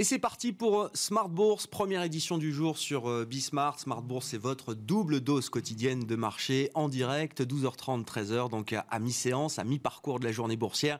Et c'est parti pour Smart Bourse, première édition du jour sur euh, Bismart. Smart Bourse, c'est votre double dose quotidienne de marché en direct, 12h30, 13h, donc à mi-séance, à mi-parcours de la journée boursière.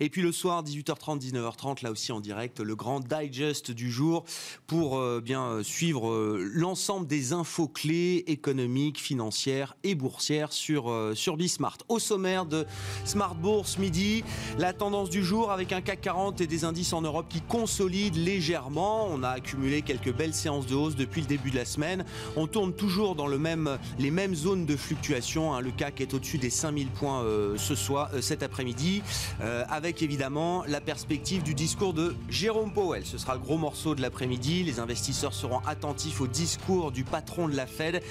Et puis le soir, 18h30, 19h30, là aussi en direct, le grand digest du jour pour euh, bien euh, suivre l'ensemble des infos clés économiques, financières et boursières sur, sur Bismart. Au sommaire de Smart Bourse midi, la tendance du jour avec un CAC 40 et des indices en Europe qui consolident les légèrement. On a accumulé quelques belles séances de hausse depuis le début de la semaine. On tourne toujours dans les mêmes zones de fluctuation. Hein. Le CAC est au-dessus des 5000 points euh, ce soir, euh, cet après-midi, euh, avec évidemment la perspective du discours de Jérôme Powell. Ce sera le gros morceau de l'après-midi. Les investisseurs seront attentifs au discours du patron de la Fed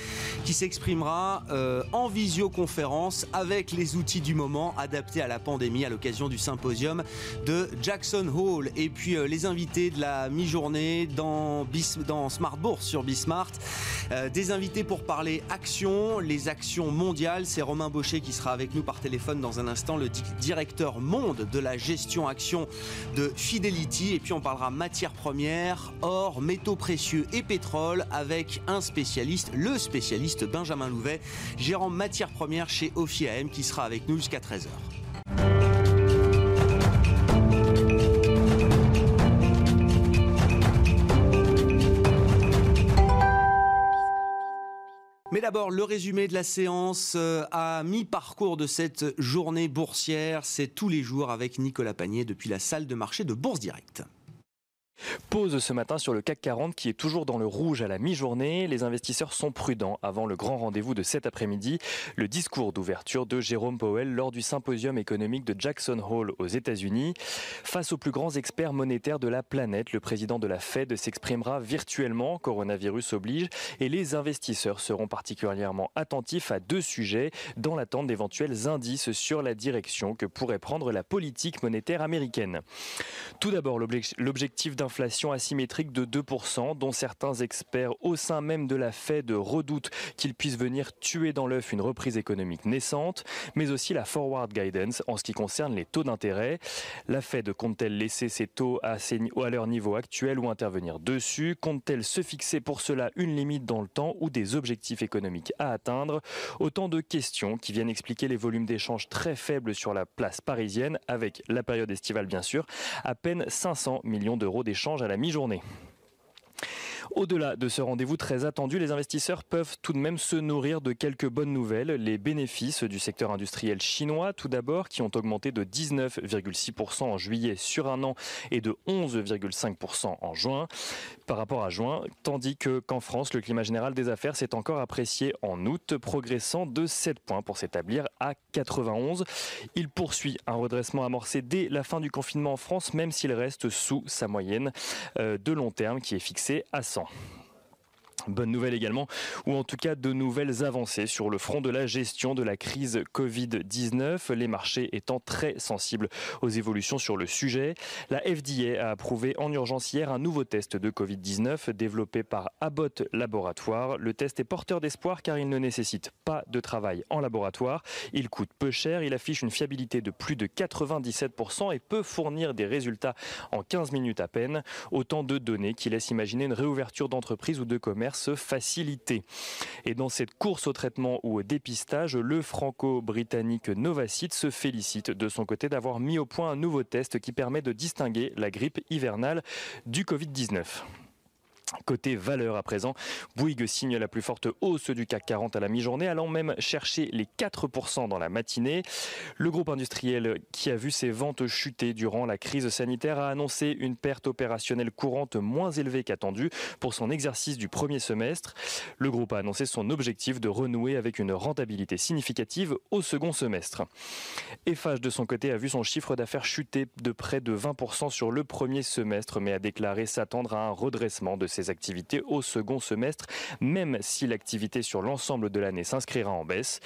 qui s'exprimera en visioconférence avec les outils du moment adaptés à la pandémie à l'occasion du symposium de Jackson Hole. Et puis les invités de la mi-journée dans, Smart Bourse sur Bismart. Euh, des invités pour parler actions, les actions mondiales. C'est Romain Baucher qui sera avec nous par téléphone dans un instant, le directeur monde de la gestion action de Fidelity. Et puis on parlera matières premières, or, métaux précieux et pétrole avec un spécialiste, le spécialiste Benjamin Louvet, gérant matières premières chez OFIAM qui sera avec nous jusqu'à 13h. Mais d'abord, le résumé de la séance euh, à mi-parcours de cette journée boursière, c'est tous les jours avec Nicolas Panier depuis la salle de marché de Bourse Directe. Pause ce matin sur le CAC 40 qui est toujours dans le rouge à la mi-journée. Les investisseurs sont prudents avant le grand rendez-vous de cet après-midi, le discours d'ouverture de Jérôme Powell lors du symposium économique de Jackson Hole aux États-Unis. Face aux plus grands experts monétaires de la planète, le président de la Fed s'exprimera virtuellement, coronavirus oblige, et les investisseurs seront particulièrement attentifs à deux sujets dans l'attente d'éventuels indices sur la direction que pourrait prendre la politique monétaire américaine. Tout d'abord, l'objectif d'un inflation asymétrique de 2%, dont certains experts au sein même de la Fed redoutent qu'il puisse venir tuer dans l'œuf une reprise économique naissante, mais aussi la forward guidance en ce qui concerne les taux d'intérêt. La Fed compte-t-elle laisser ses taux à, leur niveau actuel ou intervenir dessus? Compte-t-elle se fixer pour cela une limite dans le temps ou des objectifs économiques à atteindre? Autant de questions qui viennent expliquer les volumes d'échanges très faibles sur la place parisienne, avec la période estivale bien sûr, à peine 500 millions d'euros d'échanges change à la mi-journée. Au-delà de ce rendez-vous très attendu, les investisseurs peuvent tout de même se nourrir de quelques bonnes nouvelles. Les bénéfices du secteur industriel chinois, tout d'abord, qui ont augmenté de 19,6% en juillet sur un an et de 11,5% en juin par rapport à juin, tandis que qu'en France, le climat général des affaires s'est encore apprécié en août, progressant de 7 points pour s'établir à 91. Il poursuit un redressement amorcé dès la fin du confinement en France, même s'il reste sous sa moyenne euh, de long terme qui est fixée à 100. temps. Bonne nouvelle également, ou en tout cas de nouvelles avancées sur le front de la gestion de la crise Covid-19, les marchés étant très sensibles aux évolutions sur le sujet. La FDA a approuvé en urgence hier un nouveau test de Covid-19 développé par Abbott Laboratoire. Le test est porteur d'espoir car il ne nécessite pas de travail en laboratoire. Il coûte peu cher, il affiche une fiabilité de plus de 97% et peut fournir des résultats en 15 minutes à peine. Autant de données qui laissent imaginer une réouverture d'entreprise ou de commerce facilité. Et dans cette course au traitement ou au dépistage, le franco-britannique Novacite se félicite de son côté d'avoir mis au point un nouveau test qui permet de distinguer la grippe hivernale du Covid-19. Côté valeur à présent, Bouygues signe la plus forte hausse du CAC 40 à la mi-journée, allant même chercher les 4% dans la matinée. Le groupe industriel qui a vu ses ventes chuter durant la crise sanitaire a annoncé une perte opérationnelle courante moins élevée qu'attendue pour son exercice du premier semestre. Le groupe a annoncé son objectif de renouer avec une rentabilité significative au second semestre. Eiffage de son côté a vu son chiffre d'affaires chuter de près de 20% sur le premier semestre, mais a déclaré s'attendre à un redressement de ses activités au second semestre, même si l'activité sur l'ensemble de l'année s'inscrira en baisse.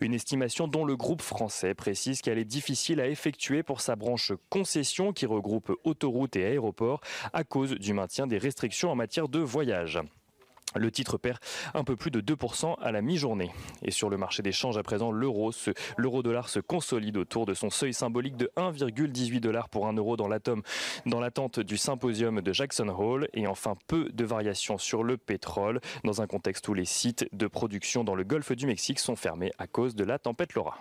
Une estimation dont le groupe français précise qu'elle est difficile à effectuer pour sa branche concession qui regroupe autoroutes et aéroports à cause du maintien des restrictions en matière de voyage. Le titre perd un peu plus de 2% à la mi-journée. Et sur le marché des changes à présent, l'euro, l'euro dollar se consolide autour de son seuil symbolique de 1,18 dollars pour un euro dans l'atome, dans l'attente du symposium de Jackson Hole. Et enfin, peu de variations sur le pétrole, dans un contexte où les sites de production dans le golfe du Mexique sont fermés à cause de la tempête Laura.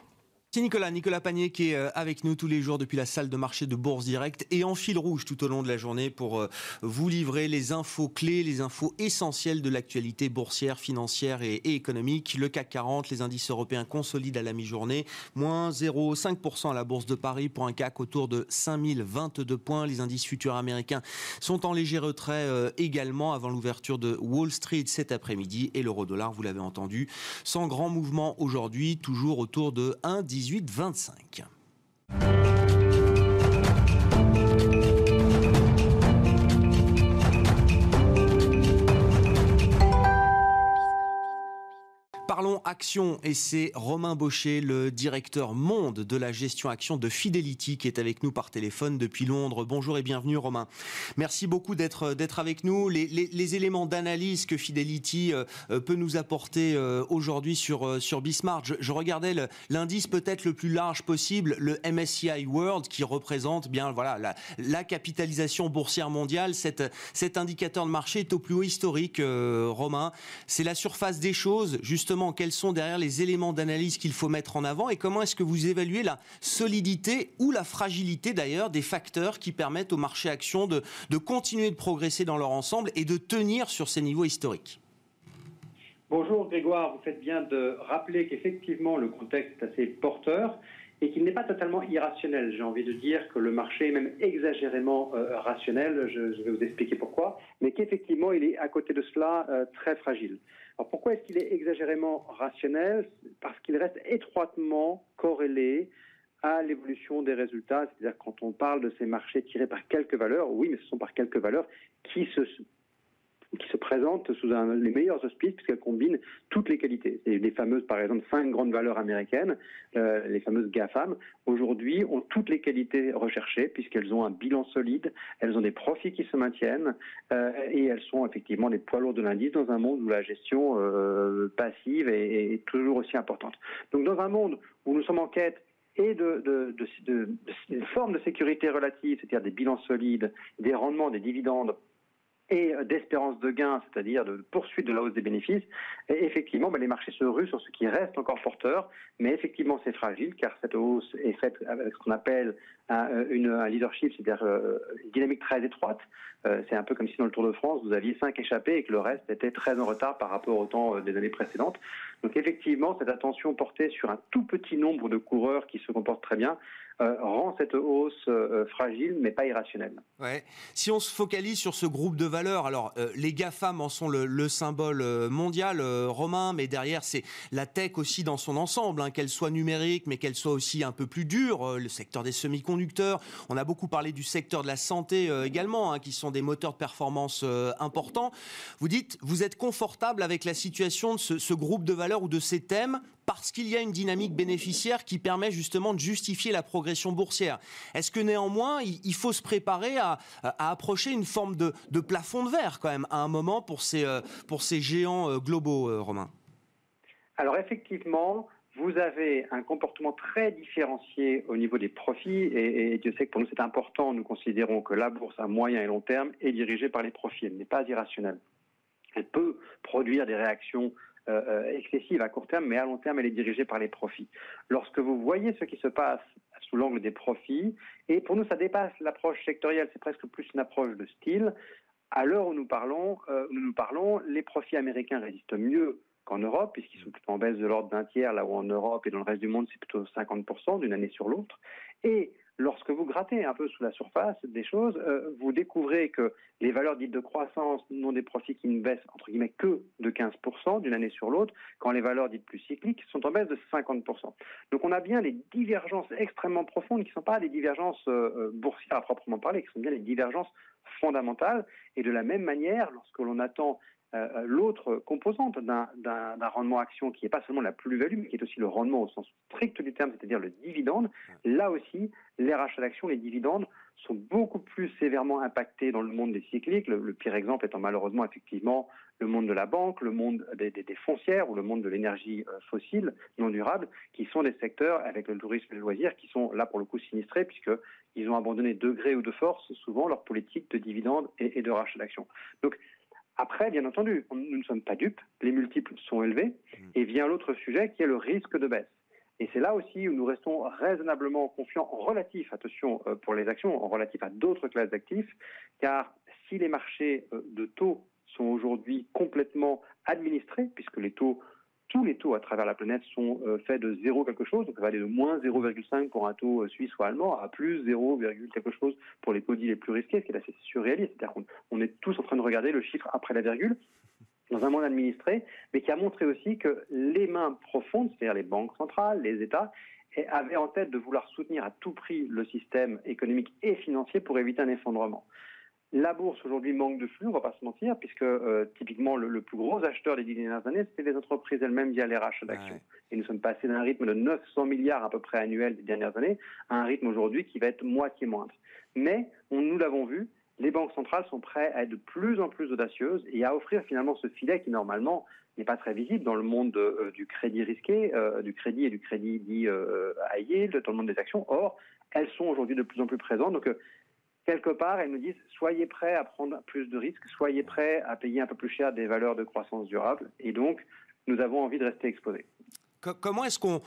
C'est Nicolas, Nicolas Panier qui est euh, avec nous tous les jours depuis la salle de marché de Bourse Direct et en fil rouge tout au long de la journée pour euh, vous livrer les infos clés, les infos essentielles de l'actualité boursière, financière et, économique. Le CAC 40, les indices européens consolident à la mi-journée, moins 0,5% à la Bourse de Paris pour un CAC autour de 5022 points. Les indices futurs américains sont en léger retrait euh, également avant l'ouverture de Wall Street cet après-midi et l'euro-dollar, vous l'avez entendu, sans grand mouvement aujourd'hui, toujours autour de 1,10 18-25. Parlons action et c'est Romain Baucher, le directeur monde de la gestion action de Fidelity qui est avec nous par téléphone depuis Londres. Bonjour et bienvenue Romain. Merci beaucoup d'être d'être avec nous. Les, éléments d'analyse que Fidelity euh, euh, peut nous apporter euh, aujourd'hui sur sur Bismarck. Je, regardais l'indice peut-être le plus large possible, le MSCI World qui représente bien voilà la, capitalisation boursière mondiale. Cet, cet indicateur de marché est au plus haut historique, Romain. C'est la surface des choses justement quels sont derrière les éléments d'analyse qu'il faut mettre en avant et comment est-ce que vous évaluez la solidité ou la fragilité d'ailleurs des facteurs qui permettent au marché action de, continuer de progresser dans leur ensemble et de tenir sur ces niveaux historiques? Bonjour Grégoire, vous faites bien de rappeler qu'effectivement le contexte est assez porteur et qu'il n'est pas totalement irrationnel. J'ai envie de dire que le marché est même exagérément euh, rationnel, je, vais vous expliquer pourquoi, mais qu'effectivement il est à côté de cela euh, très fragile. Alors pourquoi est-ce qu'il est exagérément rationnel? Parce qu'il reste étroitement corrélé à l'évolution des résultats, c'est-à-dire quand on parle de ces marchés tirés par quelques valeurs, oui, mais ce sont par quelques valeurs qui se qui se présentent sous un, les meilleurs auspices puisqu'elles combinent toutes les qualités. les fameuses, par exemple, cinq grandes valeurs américaines, euh, les fameuses GAFAM, aujourd'hui ont toutes les qualités recherchées puisqu'elles ont un bilan solide, elles ont des profits qui se maintiennent euh, et elles sont effectivement des poids lourds de l'indice dans un monde où la gestion euh, passive est, toujours aussi importante. Donc dans un monde où nous sommes en quête et de, de forme de sécurité relative, c'est-à-dire des bilans solides, des rendements, des dividendes et d'espérance de gain, c'est-à-dire de poursuite de la hausse des bénéfices. Et effectivement, ben, les marchés se ruent sur ce qui reste encore porteur, mais effectivement c'est fragile car cette hausse est faite avec ce qu'on appelle un, euh, leadership, c'est-à-dire euh, une dynamique très étroite. Euh, c'est un peu comme si dans le Tour de France, vous aviez cinq échappés et que le reste était très en retard par rapport au temps des années précédentes. Donc effectivement, cette attention portée sur un tout petit nombre de coureurs qui se comportent très bien euh, rend cette hausse euh, fragile mais pas irrationnelle. Ouais. Si on se focalise sur ce groupe de valeurs, alors euh, les GAFAM en sont le, symbole mondial romain, mais derrière c'est la tech aussi dans son ensemble, hein, qu'elle soit numérique mais qu'elle soit aussi un peu plus dure, le secteur des semi-conducteurs. On a beaucoup parlé du secteur de la santé également, hein, qui sont des moteurs de performance importants. Vous dites, vous êtes confortable avec la situation de ce groupe de valeurs ou de ces thèmes parce qu'il y a une dynamique bénéficiaire qui permet justement de justifier la progression boursière. Est-ce que néanmoins, il, faut se préparer à, approcher une forme de, plafond de verre quand même à un moment pour ces, euh, géants euh, globaux, euh, Romain? Alors effectivement, vous avez un comportement très différencié au niveau des profits et, et Dieu sait que pour nous c'est important, nous considérons que la bourse à moyen et long terme est dirigée par les profits, elle n'est pas irrationnelle. Elle peut produire des réactions excessive à court terme, mais à long terme, elle est dirigée par les profits. Lorsque vous voyez ce qui se passe sous l'angle des profits, et pour nous, ça dépasse l'approche sectorielle, c'est presque plus une approche de style. À l'heure où nous parlons, euh, nous parlons, les profits américains résistent mieux qu'en Europe, puisqu'ils sont plutôt en baisse de l'ordre d'un tiers, là où en Europe et dans le reste du monde, c'est plutôt 50% d'une année sur l'autre. Et lorsque vous grattez un peu sous la surface des choses, euh, vous découvrez que les valeurs dites de croissance n'ont des profits qui ne baissent entre guillemets que de 15% d'une année sur l'autre, quand les valeurs dites plus cycliques sont en baisse de 50%. Donc on a bien des divergences extrêmement profondes qui ne sont pas des divergences euh, euh, boursières à proprement parler, qui sont bien des divergences fondamentales. Et de la même manière, lorsque l'on attend euh, euh, l'autre composante d'un rendement action qui n'est pas seulement la plus-value, mais qui est aussi le rendement au sens strict du terme, c'est-à-dire le dividende, là aussi, les rachats d'actions, les dividendes sont beaucoup plus sévèrement impactés dans le monde des cycliques. Le, pire exemple étant malheureusement effectivement le monde de la banque, le monde des, foncières ou le monde de l'énergie euh, fossile non durable, qui sont des secteurs avec le tourisme et le loisir qui sont là pour le coup sinistrés puisqu'ils ont abandonné de gré ou de force souvent leur politique de dividendes et, de rachat d'actions. Donc après, bien entendu, nous ne sommes pas dupes, les multiples sont élevés mmh. et vient l'autre sujet qui est le risque de baisse. Et c'est là aussi où nous restons raisonnablement confiants en relatif, attention euh, pour les actions, en relatif à d'autres classes d'actifs, car si les marchés euh, de taux sont aujourd'hui complètement administrés, puisque les taux, tous les taux à travers la planète sont euh, faits de zéro quelque chose, donc ça va aller de moins 0,5 pour un taux suisse ou allemand à plus 0, quelque chose pour les taux les plus risqués, ce qui est assez surréaliste. C'est-à-dire qu'on est tous en train de regarder le chiffre après la virgule, dans un monde administré, mais qui a montré aussi que les mains profondes, c'est-à-dire les banques centrales, les États, avaient en tête de vouloir soutenir à tout prix le système économique et financier pour éviter un effondrement. La bourse aujourd'hui manque de flux, on ne va pas se mentir, puisque euh, typiquement le, plus gros acheteur des dix dernières années, c'était les entreprises elles-mêmes via les rachats d'actions. Et nous sommes passés d'un rythme de 900 milliards à peu près annuels des dernières années à un rythme aujourd'hui qui va être moitié moindre. Mais on, nous l'avons vu, les banques centrales sont prêtes à être de plus en plus audacieuses et à offrir finalement ce filet qui normalement n'est pas très visible dans le monde euh, du crédit risqué, euh, du crédit et du crédit dit euh, à yield, dans le monde des actions. Or, elles sont aujourd'hui de plus en plus présentes. Donc, quelque part, elles nous disent soyez prêts à prendre plus de risques, soyez prêts à payer un peu plus cher des valeurs de croissance durable. Et donc, nous avons envie de rester exposés. Comment est-ce qu'on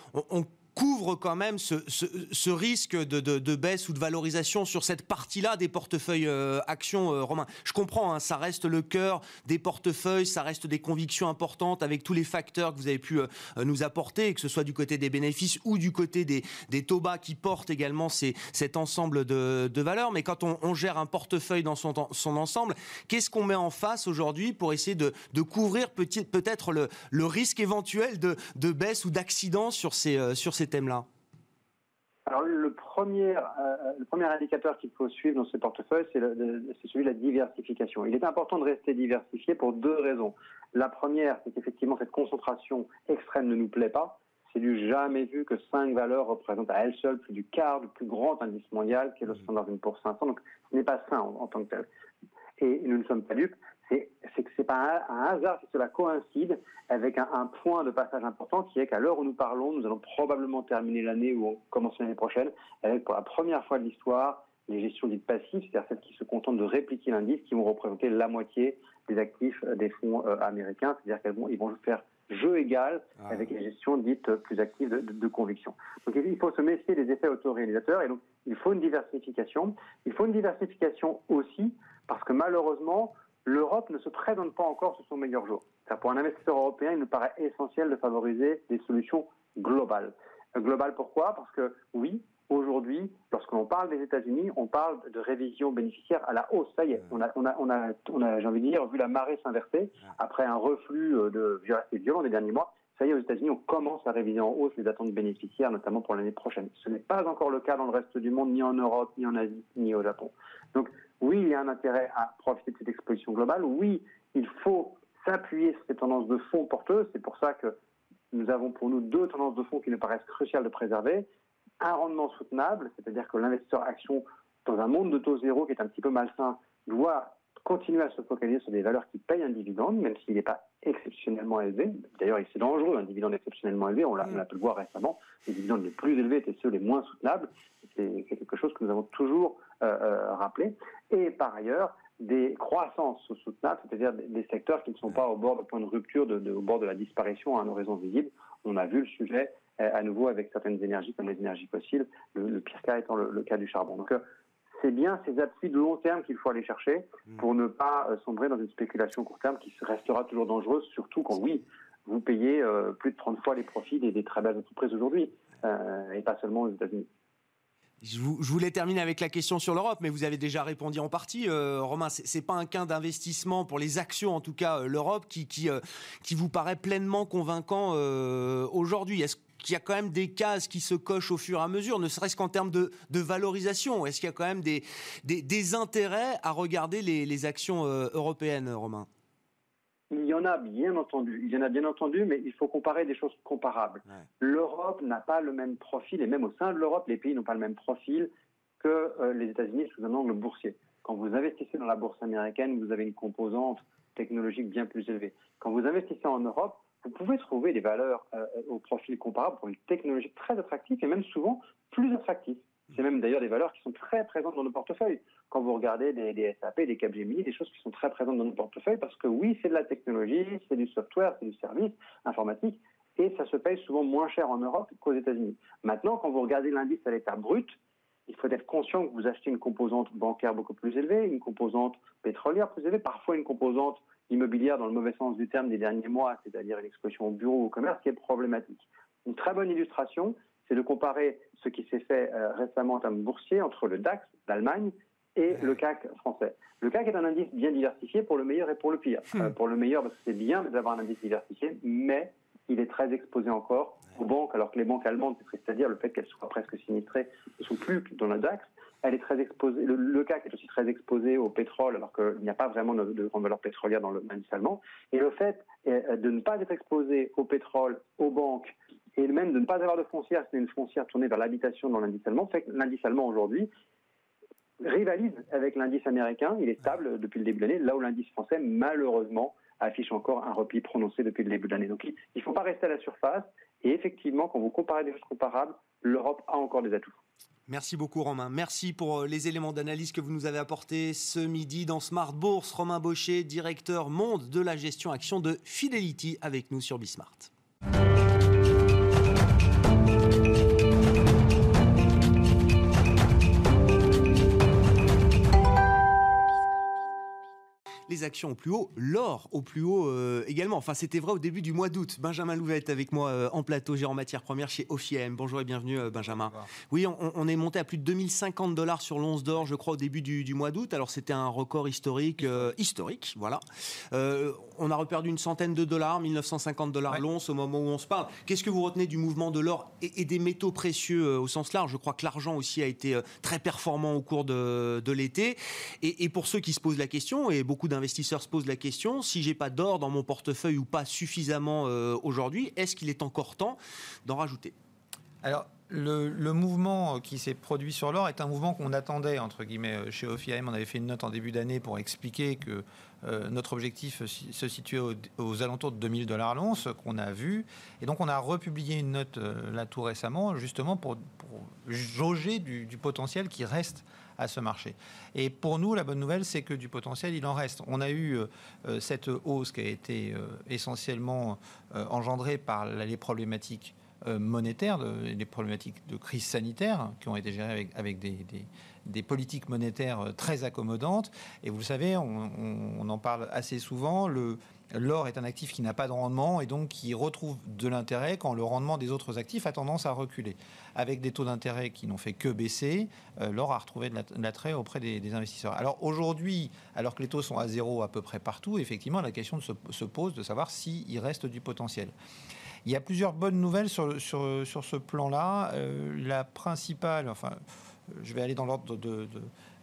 couvre quand même ce, risque de, baisse ou de valorisation sur cette partie-là des portefeuilles euh, actions, euh, Romain. Je comprends, hein, ça reste le cœur des portefeuilles, ça reste des convictions importantes avec tous les facteurs que vous avez pu euh, nous apporter, que ce soit du côté des bénéfices ou du côté des, des taux bas qui portent également cet ensemble de, valeurs. Mais quand on, gère un portefeuille dans son, ensemble, qu'est-ce qu'on met en face aujourd'hui pour essayer de, couvrir peut-être le, risque éventuel de, baisse ou d'accident sur ces, sur ces thèmes-là alors le premier, euh, le premier indicateur qu'il faut suivre dans ce portefeuille, c'est celui de la diversification. Il est important de rester diversifié pour deux raisons. La première, c'est qu'effectivement cette concentration extrême ne nous plaît pas. C'est du jamais vu que cinq valeurs représentent à elles seules plus du quart du plus grand indice mondial, qui est le Standard Poor's 500. Donc ce n'est pas sain en, en, tant que tel. Et nous ne sommes pas dupes c'est que c'est pas un, hasard si cela coïncide avec un, point de passage important qui est qu'à l'heure où nous parlons, nous allons probablement terminer l'année ou commencer l'année prochaine avec pour la première fois de l'histoire les gestions dites passives, c'est-à-dire celles qui se contentent de répliquer l'indice, qui vont représenter la moitié des actifs euh, des fonds euh, américains, c'est-à-dire qu'ils vont, ils vont faire jeu égal ah. avec les gestions dites plus actives de, conviction. Donc il faut se méfier des effets autoréalisateurs et donc il faut une diversification. Il faut une diversification aussi parce que malheureusement, l'Europe ne se présente pas encore sur son meilleur jour. Pour un investisseur européen, il nous paraît essentiel de favoriser des solutions globales. Euh, globales pourquoi? Parce que oui, aujourd'hui, lorsque l'on parle des États-Unis, on parle de révision bénéficiaire à la hausse. Ça y est, on a, on a, on a, on a j'ai envie de dire, vu la marée s'inverser après un reflux euh, de assez violent des derniers mois. Ça y est, aux États-Unis, on commence à réviser en hausse les attentes bénéficiaires, notamment pour l'année prochaine. Ce n'est pas encore le cas dans le reste du monde, ni en Europe, ni en Asie, ni au Japon. Donc, oui, il y a un intérêt à profiter de cette exposition globale. Oui, il faut s'appuyer sur ces tendances de fonds porteuses. C'est pour ça que nous avons pour nous deux tendances de fonds qui nous paraissent cruciales de préserver. Un rendement soutenable, c'est-à-dire que l'investisseur action, dans un monde de taux zéro qui est un petit peu malsain, doit continuer à se focaliser sur des valeurs qui payent un dividende, même s'il n'est pas exceptionnellement élevé. D'ailleurs, c'est dangereux, un dividende exceptionnellement élevé, on l'a, a pu le voir récemment. Les dividendes les plus élevés étaient ceux les moins soutenables. C'est quelque chose que nous avons toujours euh, euh, rappelé. Et par ailleurs, des croissances soutenables, c'est-à-dire des secteurs qui ne sont pas au bord de point de rupture, au bord de la disparition à un horizon visible. On a vu le sujet euh, à nouveau avec certaines énergies comme les énergies fossiles, le, pire cas étant le, cas du charbon. C'est bien ces appuis de long terme qu'il faut aller chercher mmh. pour ne pas sombrer dans une spéculation court terme qui restera toujours dangereuse, surtout quand, oui, vous payez plus de 30 fois les profits des, des très belles entreprises aujourd'hui, et pas seulement aux États-Unis. Je, voulais terminer avec la question sur l'Europe, mais vous avez déjà répondu en partie, euh, Romain. C'est pas un cas d'investissement pour les actions, en tout cas euh, l'Europe, qui, euh, qui, vous paraît pleinement convaincant aujourd'hui. Est-ce qu'il y a quand même des cases qui se cochent au fur et à mesure, ne serait-ce qu'en termes de, valorisation? Est-ce qu'il y a quand même des, intérêts à regarder les actions européennes, Romain? Il y en a bien entendu, il y en a bien entendu, mais il faut comparer des choses comparables. L'Europe n'a pas le même profil, et même au sein de l'Europe, les pays n'ont pas le même profil que euh, les États-Unis sous un angle boursier. Quand vous investissez dans la bourse américaine, vous avez une composante technologiques bien plus élevés. Quand vous investissez en Europe, vous pouvez trouver des valeurs euh, au profil comparable pour une technologie très attractive et même souvent plus attractive. C'est même d'ailleurs des valeurs qui sont très présentes dans nos portefeuilles. Quand vous regardez des, SAP, des Capgemini, des choses qui sont très présentes dans nos portefeuilles, parce que oui, c'est de la technologie, c'est du software, c'est du service informatique, et ça se paye souvent moins cher en Europe qu'aux États-Unis. Maintenant, quand vous regardez l'indice à l'état brut, il faut être conscient que vous achetez une composante bancaire beaucoup plus élevée, une composante pétrolière plus élevée, parfois une composante immobilière dans le mauvais sens du terme des derniers mois, c'est-à-dire une exposition au bureau ou au commerce qui est problématique. Une très bonne illustration, c'est de comparer ce qui s'est fait euh, récemment en termes boursiers entre le DAX d'Allemagne et le CAC français. Le CAC est un indice bien diversifié pour le meilleur et pour le pire. Hmm. Euh, pour le meilleur, parce que c'est bien d'avoir un indice diversifié, mais il est très exposé encore aux banques, alors que les banques allemandes, c'est-à-dire le fait qu'elles soient presque sinistrées, ne sont plus dans le DAX. Elle est très exposée, le, CAC est aussi très exposé au pétrole, alors qu'il n'y a pas vraiment de, de grande valeur pétrolière dans l'indice allemand. Et le fait euh, de ne pas être exposé au pétrole, aux banques, et même de ne pas avoir de foncière, c'est une foncière tournée vers l'habitation dans l'indice allemand, fait que l'indice allemand aujourd'hui rivalise avec l'indice américain, il est stable depuis le début de l'année, là où l'indice français, malheureusement, affiche encore un repli prononcé depuis le début de l'année. Donc il ne faut pas rester à la surface. Et effectivement, quand vous comparez des choses comparables, l'Europe a encore des atouts. Merci beaucoup Romain. Merci pour euh, les éléments d'analyse que vous nous avez apportés ce midi dans Smart Bourse. Romain Baucher, directeur monde de la gestion action de Fidelity avec nous sur Bismart. Les actions au plus haut, l'or au plus haut euh, également. Enfin, c'était vrai au début du mois d'août. Benjamin Louvet est avec moi euh, en plateau, gérant matières premières chez OFIM. Bonjour et bienvenue, euh, Benjamin. Oui, on, est monté à plus de 2050 dollars sur l'once d'or, je crois, au début du, mois d'août. Alors, c'était un record historique, historique, voilà. on a reperdu une centaine de dollars, 1950 dollars l'once au moment où on se parle. Qu'est-ce que vous retenez du mouvement de l'or et, des métaux précieux au sens large? Je crois que l'argent aussi a été très performant au cours de, l'été. Et, et, pour ceux qui se posent la question, et beaucoup investisseurs se posent la question, si j'ai pas d'or dans mon portefeuille ou pas suffisamment euh, aujourd'hui, est-ce qu'il est encore temps d'en rajouter? Alors, le, mouvement qui s'est produit sur l'or est un mouvement qu'on attendait, entre guillemets, euh, chez OFIM. On avait fait une note en début d'année pour expliquer que euh, notre objectif se situait aux, alentours de 2000 dollars l'once, qu'on a vu. Et donc, on a republié une note là tout récemment, justement pour, jauger du, du, potentiel qui reste à ce marché. Et pour nous, la bonne nouvelle, c'est que du potentiel, il en reste. On a eu euh, euh, cette hausse qui a été euh, essentiellement engendrée par les problématiques monétaires, les problématiques de crise sanitaire qui ont été gérées avec, des, politiques monétaires très accommodantes. Et vous le savez, on, en parle assez souvent, l'or est un actif qui n'a pas de rendement et donc qui retrouve de l'intérêt quand le rendement des autres actifs a tendance à reculer. Avec des taux d'intérêt qui n'ont fait que baisser, euh, l'or a retrouvé de l'attrait auprès des, investisseurs. Alors aujourd'hui, alors que les taux sont à zéro à peu près partout, effectivement, la question se, pose de savoir s'il reste du potentiel. Il y a plusieurs bonnes nouvelles sur, sur, ce plan-là. Euh, la principale, enfin, je vais aller dans l'ordre de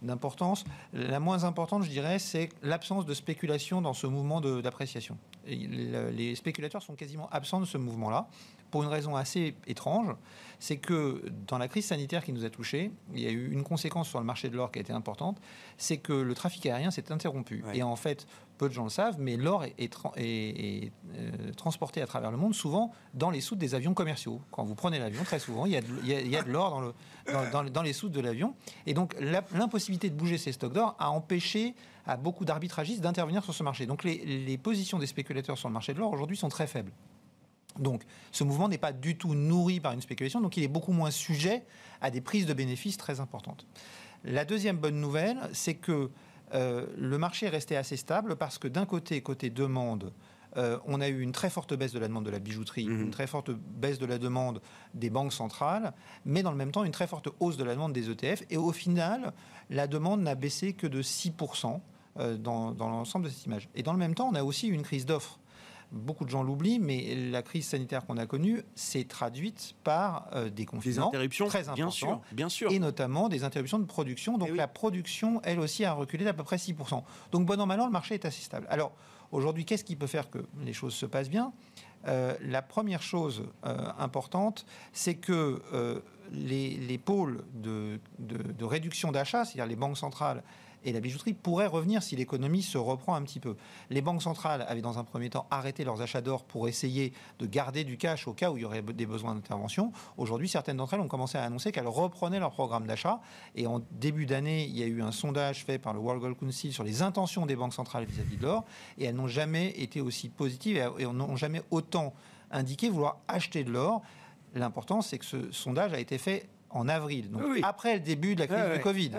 d'importance. La moins importante, je dirais, c'est l'absence de spéculation dans ce mouvement d'appréciation. Les spéculateurs sont quasiment absents de ce mouvement-là pour une raison assez étrange, c'est que dans la crise sanitaire qui nous a touchés, il y a eu une conséquence sur le marché de l'or qui a été importante, c'est que le trafic aérien s'est interrompu. Et en fait, peu de gens le savent, mais l'or est, euh, transporté à travers le monde souvent dans les soutes des avions commerciaux. Quand vous prenez l'avion, très souvent, il y a de, l'or dans, dans, les soutes de l'avion. Et donc l'impossibilité de bouger ces stocks d'or a empêché à beaucoup d'arbitragistes d'intervenir sur ce marché. Donc les positions des spéculateurs sur le marché de l'or aujourd'hui sont très faibles. Donc ce mouvement n'est pas du tout nourri par une spéculation, donc il est beaucoup moins sujet à des prises de bénéfices très importantes. La deuxième bonne nouvelle, c'est que euh, le marché est resté assez stable parce que d'un côté, côté demande, euh, on a eu une très forte baisse de la demande de la bijouterie, mhm. une très forte baisse de la demande des banques centrales, mais dans le même temps une très forte hausse de la demande des ETF. Et au final, la demande n'a baissé que de 6% euh, dans, dans l'ensemble de cette image. Et dans le même temps, on a aussi une crise d'offres beaucoup de gens l'oublient, mais la crise sanitaire qu'on a connue s'est traduite par euh, des confinements interruptions, très importants, bien sûr, bien sûr, et notamment des interruptions de production. Donc eh la production, elle aussi, a reculé d'à peu près 6%. Donc bon an, mal an, le marché est assez stable. Alors aujourd'hui, qu'est-ce qui peut faire que les choses se passent bien? Euh, la première chose euh, importante, c'est que les, pôles de, de réduction d'achat, c'est-à-dire les banques centrales et la bijouterie pourrait revenir si l'économie se reprend un petit peu. Les banques centrales avaient dans un premier temps arrêté leurs achats d'or pour essayer de garder du cash au cas où il y aurait des besoins d'intervention. Aujourd'hui, certaines d'entre elles ont commencé à annoncer qu'elles reprenaient leur programme d'achat. Et en début d'année, il y a eu un sondage fait par le World Gold Council sur les intentions des banques centrales vis-à-vis de l'or. Et elles n'ont jamais été aussi positives et n'ont jamais autant indiqué vouloir acheter de l'or. L'important, c'est que ce sondage a été fait en avril, donc après le début de la crise du Covid.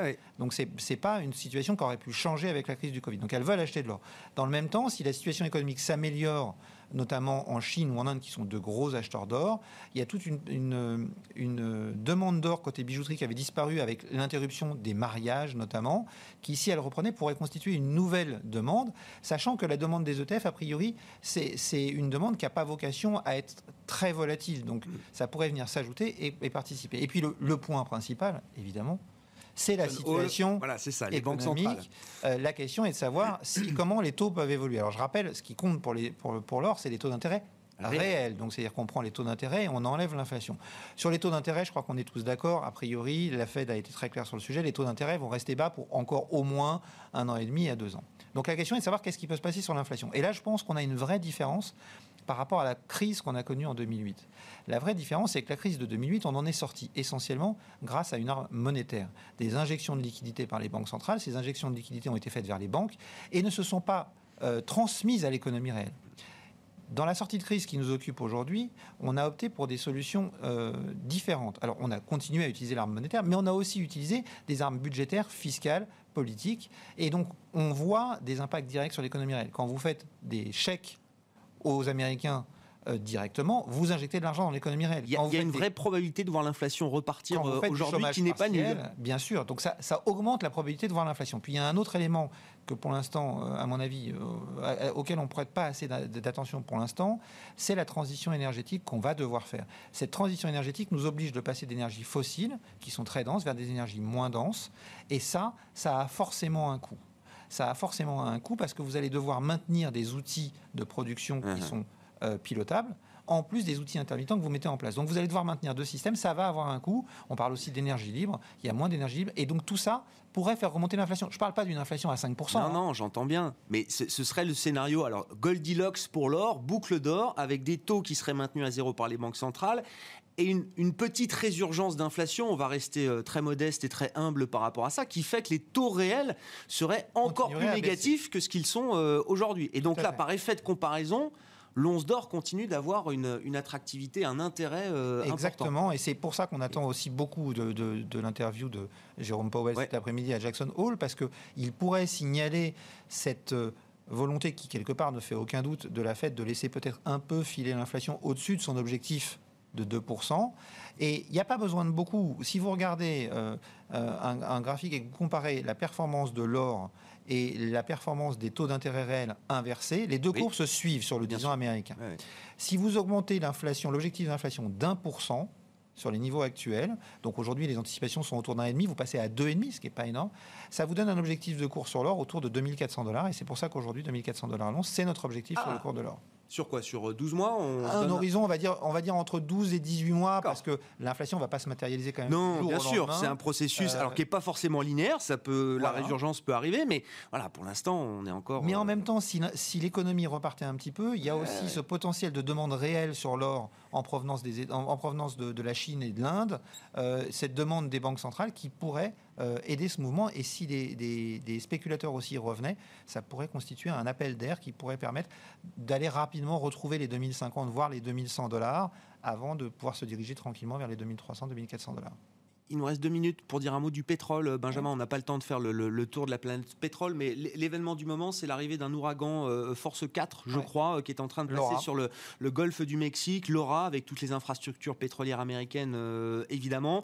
Donc ce n'est pas une situation qui aurait pu changer avec la crise du Covid. Donc elles veulent acheter de l'or. Dans le même temps, si la situation économique s'améliore notamment en Chine ou en Inde, qui sont de gros acheteurs d'or. Il y a toute une, demande d'or côté bijouterie qui avait disparu avec l'interruption des mariages, notamment, qui, si elle reprenait, pourrait constituer une nouvelle demande, sachant que la demande des ETF, a priori, c'est une demande qui n'a pas vocation à être très volatile. Donc, ça pourrait venir s'ajouter et, participer. Et puis, le point principal, évidemment, c'est la situation voilà, ça, les banques centrales. Euh, la question est de savoir si, comment les taux peuvent évoluer. Alors je rappelle, ce qui compte pour l'or, pour, pour c'est les taux d'intérêt réels. Donc c'est-à-dire qu'on prend les taux d'intérêt et on enlève l'inflation. Sur les taux d'intérêt, je crois qu'on est tous d'accord. A priori, la Fed a été très claire sur le sujet. Les taux d'intérêt vont rester bas pour encore au moins un an et demi à deux ans. Donc la question est de savoir qu'est-ce qui peut se passer sur l'inflation. Et là, je pense qu'on a une vraie différence par rapport à la crise qu'on a connue en 2008. La vraie différence, c'est que la crise de 2008, on en est sorti essentiellement grâce à une arme monétaire. Des injections de liquidités par les banques centrales. Ces injections de liquidités ont été faites vers les banques et ne se sont pas euh, transmises à l'économie réelle. Dans la sortie de crise qui nous occupe aujourd'hui, on a opté pour des solutions euh, différentes. Alors, on a continué à utiliser l'arme monétaire, mais on a aussi utilisé des armes budgétaires, fiscales, politiques. Et donc, on voit des impacts directs sur l'économie réelle. Quand vous faites des chèques aux Américains euh, directement, vous injectez de l'argent dans l'économie réelle. Il y a, une vraie probabilité de voir l'inflation repartir euh, aujourd'hui qui n'est pas nulle. Bien sûr, donc ça, ça, augmente la probabilité de voir l'inflation. Puis il y a un autre élément que pour l'instant, euh, à mon avis, auquel on ne prête pas assez d'attention pour l'instant, c'est la transition énergétique qu'on va devoir faire. Cette transition énergétique nous oblige de passer d'énergies fossiles, qui sont très denses, vers des énergies moins denses. Et ça, ça a forcément un coût ça a forcément un coût parce que vous allez devoir maintenir des outils de production qui uh-huh. sont euh, pilotables en plus des outils intermittents que vous mettez en place. Donc vous allez devoir maintenir deux systèmes, ça va avoir un coût. On parle aussi d'énergie libre, il y a moins d'énergie libre, et donc tout ça pourrait faire remonter l'inflation. Je ne parle pas d'une inflation à 5%. Non, hein. non, j'entends bien. Mais ce serait le scénario, alors Goldilocks pour l'or, boucle d'or, avec des taux qui seraient maintenus à zéro par les banques centrales, et une, petite résurgence d'inflation, on va rester euh, très modeste et très humble par rapport à ça, qui fait que les taux réels seraient encore plus négatifs que ce qu'ils sont euh, aujourd'hui. Et donc là, par effet de comparaison, l'once d'or continue d'avoir une, attractivité, un intérêt euh, Exactement, et c'est pour ça qu'on attend aussi beaucoup de, l'interview de Jérôme Powell cet après-midi à Jackson Hole, parce qu'il pourrait signaler cette volonté qui, quelque part, ne fait aucun doute de la Fed de laisser peut-être un peu filer l'inflation au-dessus de son objectif de 2%. Et il n'y a pas besoin de beaucoup. Si vous regardez euh, euh, un, graphique et que vous comparez la performance de l'or et la performance des taux d'intérêt réels inversés, les deux courbes se suivent sur le 10 ans américain. Si vous augmentez l'inflation, l'objectif d'inflation d'un pour cent, sur les niveaux actuels. Donc aujourd'hui, les anticipations sont autour d'un et demi. Vous passez à deux et demi, ce qui n'est pas énorme. Ça vous donne un objectif de cours sur l'or autour de 2400 dollars. Et c'est pour ça qu'aujourd'hui, 2400 dollars l'once, c'est notre objectif sur le ah. cours de l'or. Sur quoi? Sur 12 euh, mois Un horizon, on va, dire, on va dire entre 12 et 18 mois, parce que l'inflation ne va pas se matérialiser quand même. Non, bien sûr, c'est un processus alors qui n'est pas forcément linéaire, ça peut, la résurgence peut arriver, mais voilà, pour l'instant, on est encore. Mais en euh, même temps, si, si l'économie repartait un petit peu, il y a aussi ce potentiel de demande réelle sur l'or en provenance, des, en, provenance de, la Chine et de l'Inde, euh, cette demande des banques centrales qui pourrait euh, aider ce mouvement. Et si des, spéculateurs aussi revenaient, ça pourrait constituer un appel d'air qui pourrait permettre d'aller rapidement retrouver les 2050, voire les 2100 dollars, avant de pouvoir se diriger tranquillement vers les 2300, 2400 dollars. Il nous reste deux minutes pour dire un mot du pétrole. Euh, Benjamin, on n'a pas le temps de faire le, tour de la planète pétrole, mais l'événement du moment, c'est l'arrivée d'un ouragan euh, Force 4, je crois, euh, qui est en train de passer sur le, golfe du Mexique, Laura, avec toutes les infrastructures pétrolières américaines, évidemment.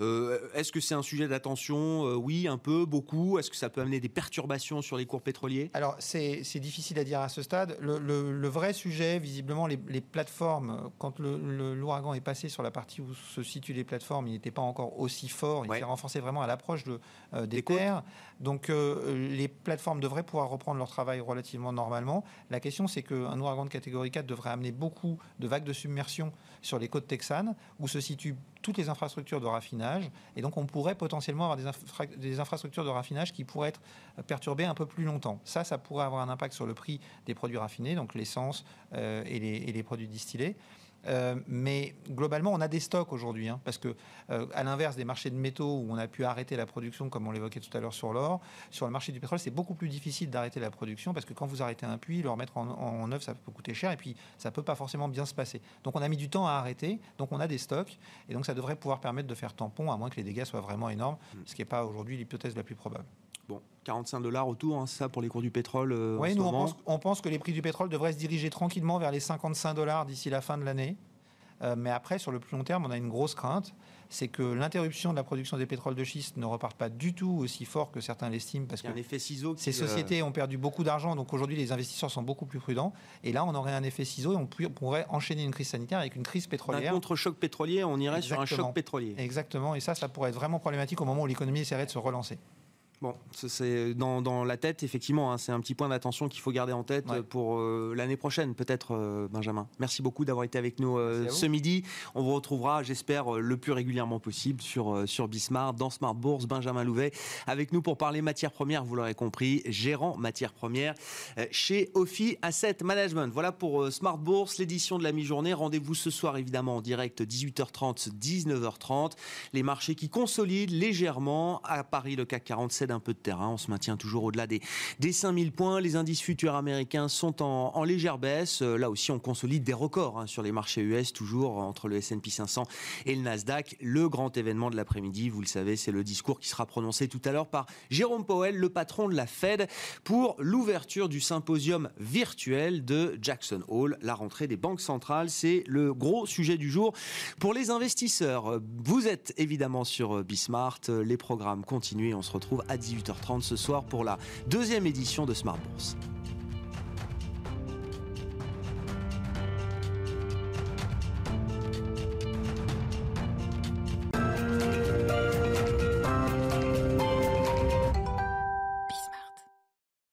Est-ce que c'est un sujet d'attention? Oui, un peu, beaucoup. Est-ce que ça peut amener des perturbations sur les cours pétroliers? Alors, c'est difficile à dire à ce stade. Le, vrai sujet, visiblement, les, les plateformes, quand l'ouragan est passé sur la partie où se situent les plateformes, il n'était pas encore aussi fort. Il s'est renforcé vraiment à l'approche de, des, terres. Donc les plateformes devraient pouvoir reprendre leur travail relativement normalement. La question, c'est qu'un ouragan de catégorie 4 devrait amener beaucoup de vagues de submersion sur les côtes texanes, où se situent toutes les infrastructures de raffinage. Et donc, on pourrait potentiellement avoir des, des infrastructures de raffinage qui pourraient être perturbées un peu plus longtemps. Ça, ça pourrait avoir un impact sur le prix des produits raffinés, donc l'essence et, et les produits distillés. Euh, mais globalement, on a des stocks aujourd'hui, hein, parce que euh, à l'inverse des marchés de métaux où on a pu arrêter la production, comme on l'évoquait tout à l'heure sur l'or, sur le marché du pétrole, c'est beaucoup plus difficile d'arrêter la production parce que quand vous arrêtez un puits, le remettre en, en, œuvre, ça peut coûter cher et puis ça peut pas forcément bien se passer. Donc on a mis du temps à arrêter, donc on a des stocks et donc ça devrait pouvoir permettre de faire tampon, à moins que les dégâts soient vraiment énormes, mm. ce qui n'est pas aujourd'hui l'hypothèse la plus probable. Bon, 45 dollars autour, hein, ça pour les cours du pétrole. Euh, oui, nous on pense, on pense, que les prix du pétrole devraient se diriger tranquillement vers les 55 dollars d'ici la fin de l'année. Euh, mais après, sur le plus long terme, on a une grosse crainte, c'est que l'interruption de la production des pétroles de schiste ne reparte pas du tout aussi fort que certains l'estiment, parce que un effet ciseau ces sociétés ont perdu beaucoup d'argent, donc aujourd'hui les investisseurs sont beaucoup plus prudents. Et là, on aurait un effet ciseau et on pourrait enchaîner une crise sanitaire avec une crise pétrolière. Un contre-choc pétrolier, on irait sur un choc pétrolier. Exactement, et ça, ça pourrait être vraiment problématique au moment où l'économie essaierait de se relancer. Bon, c'est dans, la tête, effectivement, hein, c'est un petit point d'attention qu'il faut garder en tête pour euh, l'année prochaine, peut-être, euh, Benjamin. Merci beaucoup d'avoir été avec nous euh, ce midi. On vous retrouvera, j'espère, le plus régulièrement possible sur, sur Bismart, dans Smart Bourse. Benjamin Louvet, avec nous pour parler matières premières, vous l'aurez compris, gérant matières premières chez Ophi Asset Management. Voilà pour Smart Bourse, l'édition de la mi-journée. Rendez-vous ce soir, évidemment, en direct, 18h30, 19h30. Les marchés qui consolident légèrement. À Paris, le CAC 47 d'un peu de terrain. On se maintient toujours au-delà des, des 5000 points. Les indices futurs américains sont en, légère baisse. Euh, là aussi, on consolide des records hein, sur les marchés US, toujours entre le S&P 500 et le Nasdaq. Le grand événement de l'après-midi, vous le savez, c'est le discours qui sera prononcé tout à l'heure par Jérôme Powell, le patron de la Fed, pour l'ouverture du symposium virtuel de Jackson Hole. La rentrée des banques centrales, c'est le gros sujet du jour pour les investisseurs. Vous êtes évidemment sur Bismart. Les programmes continuent et on se retrouve à 18h30 ce soir pour la deuxième édition de Smart Bourse.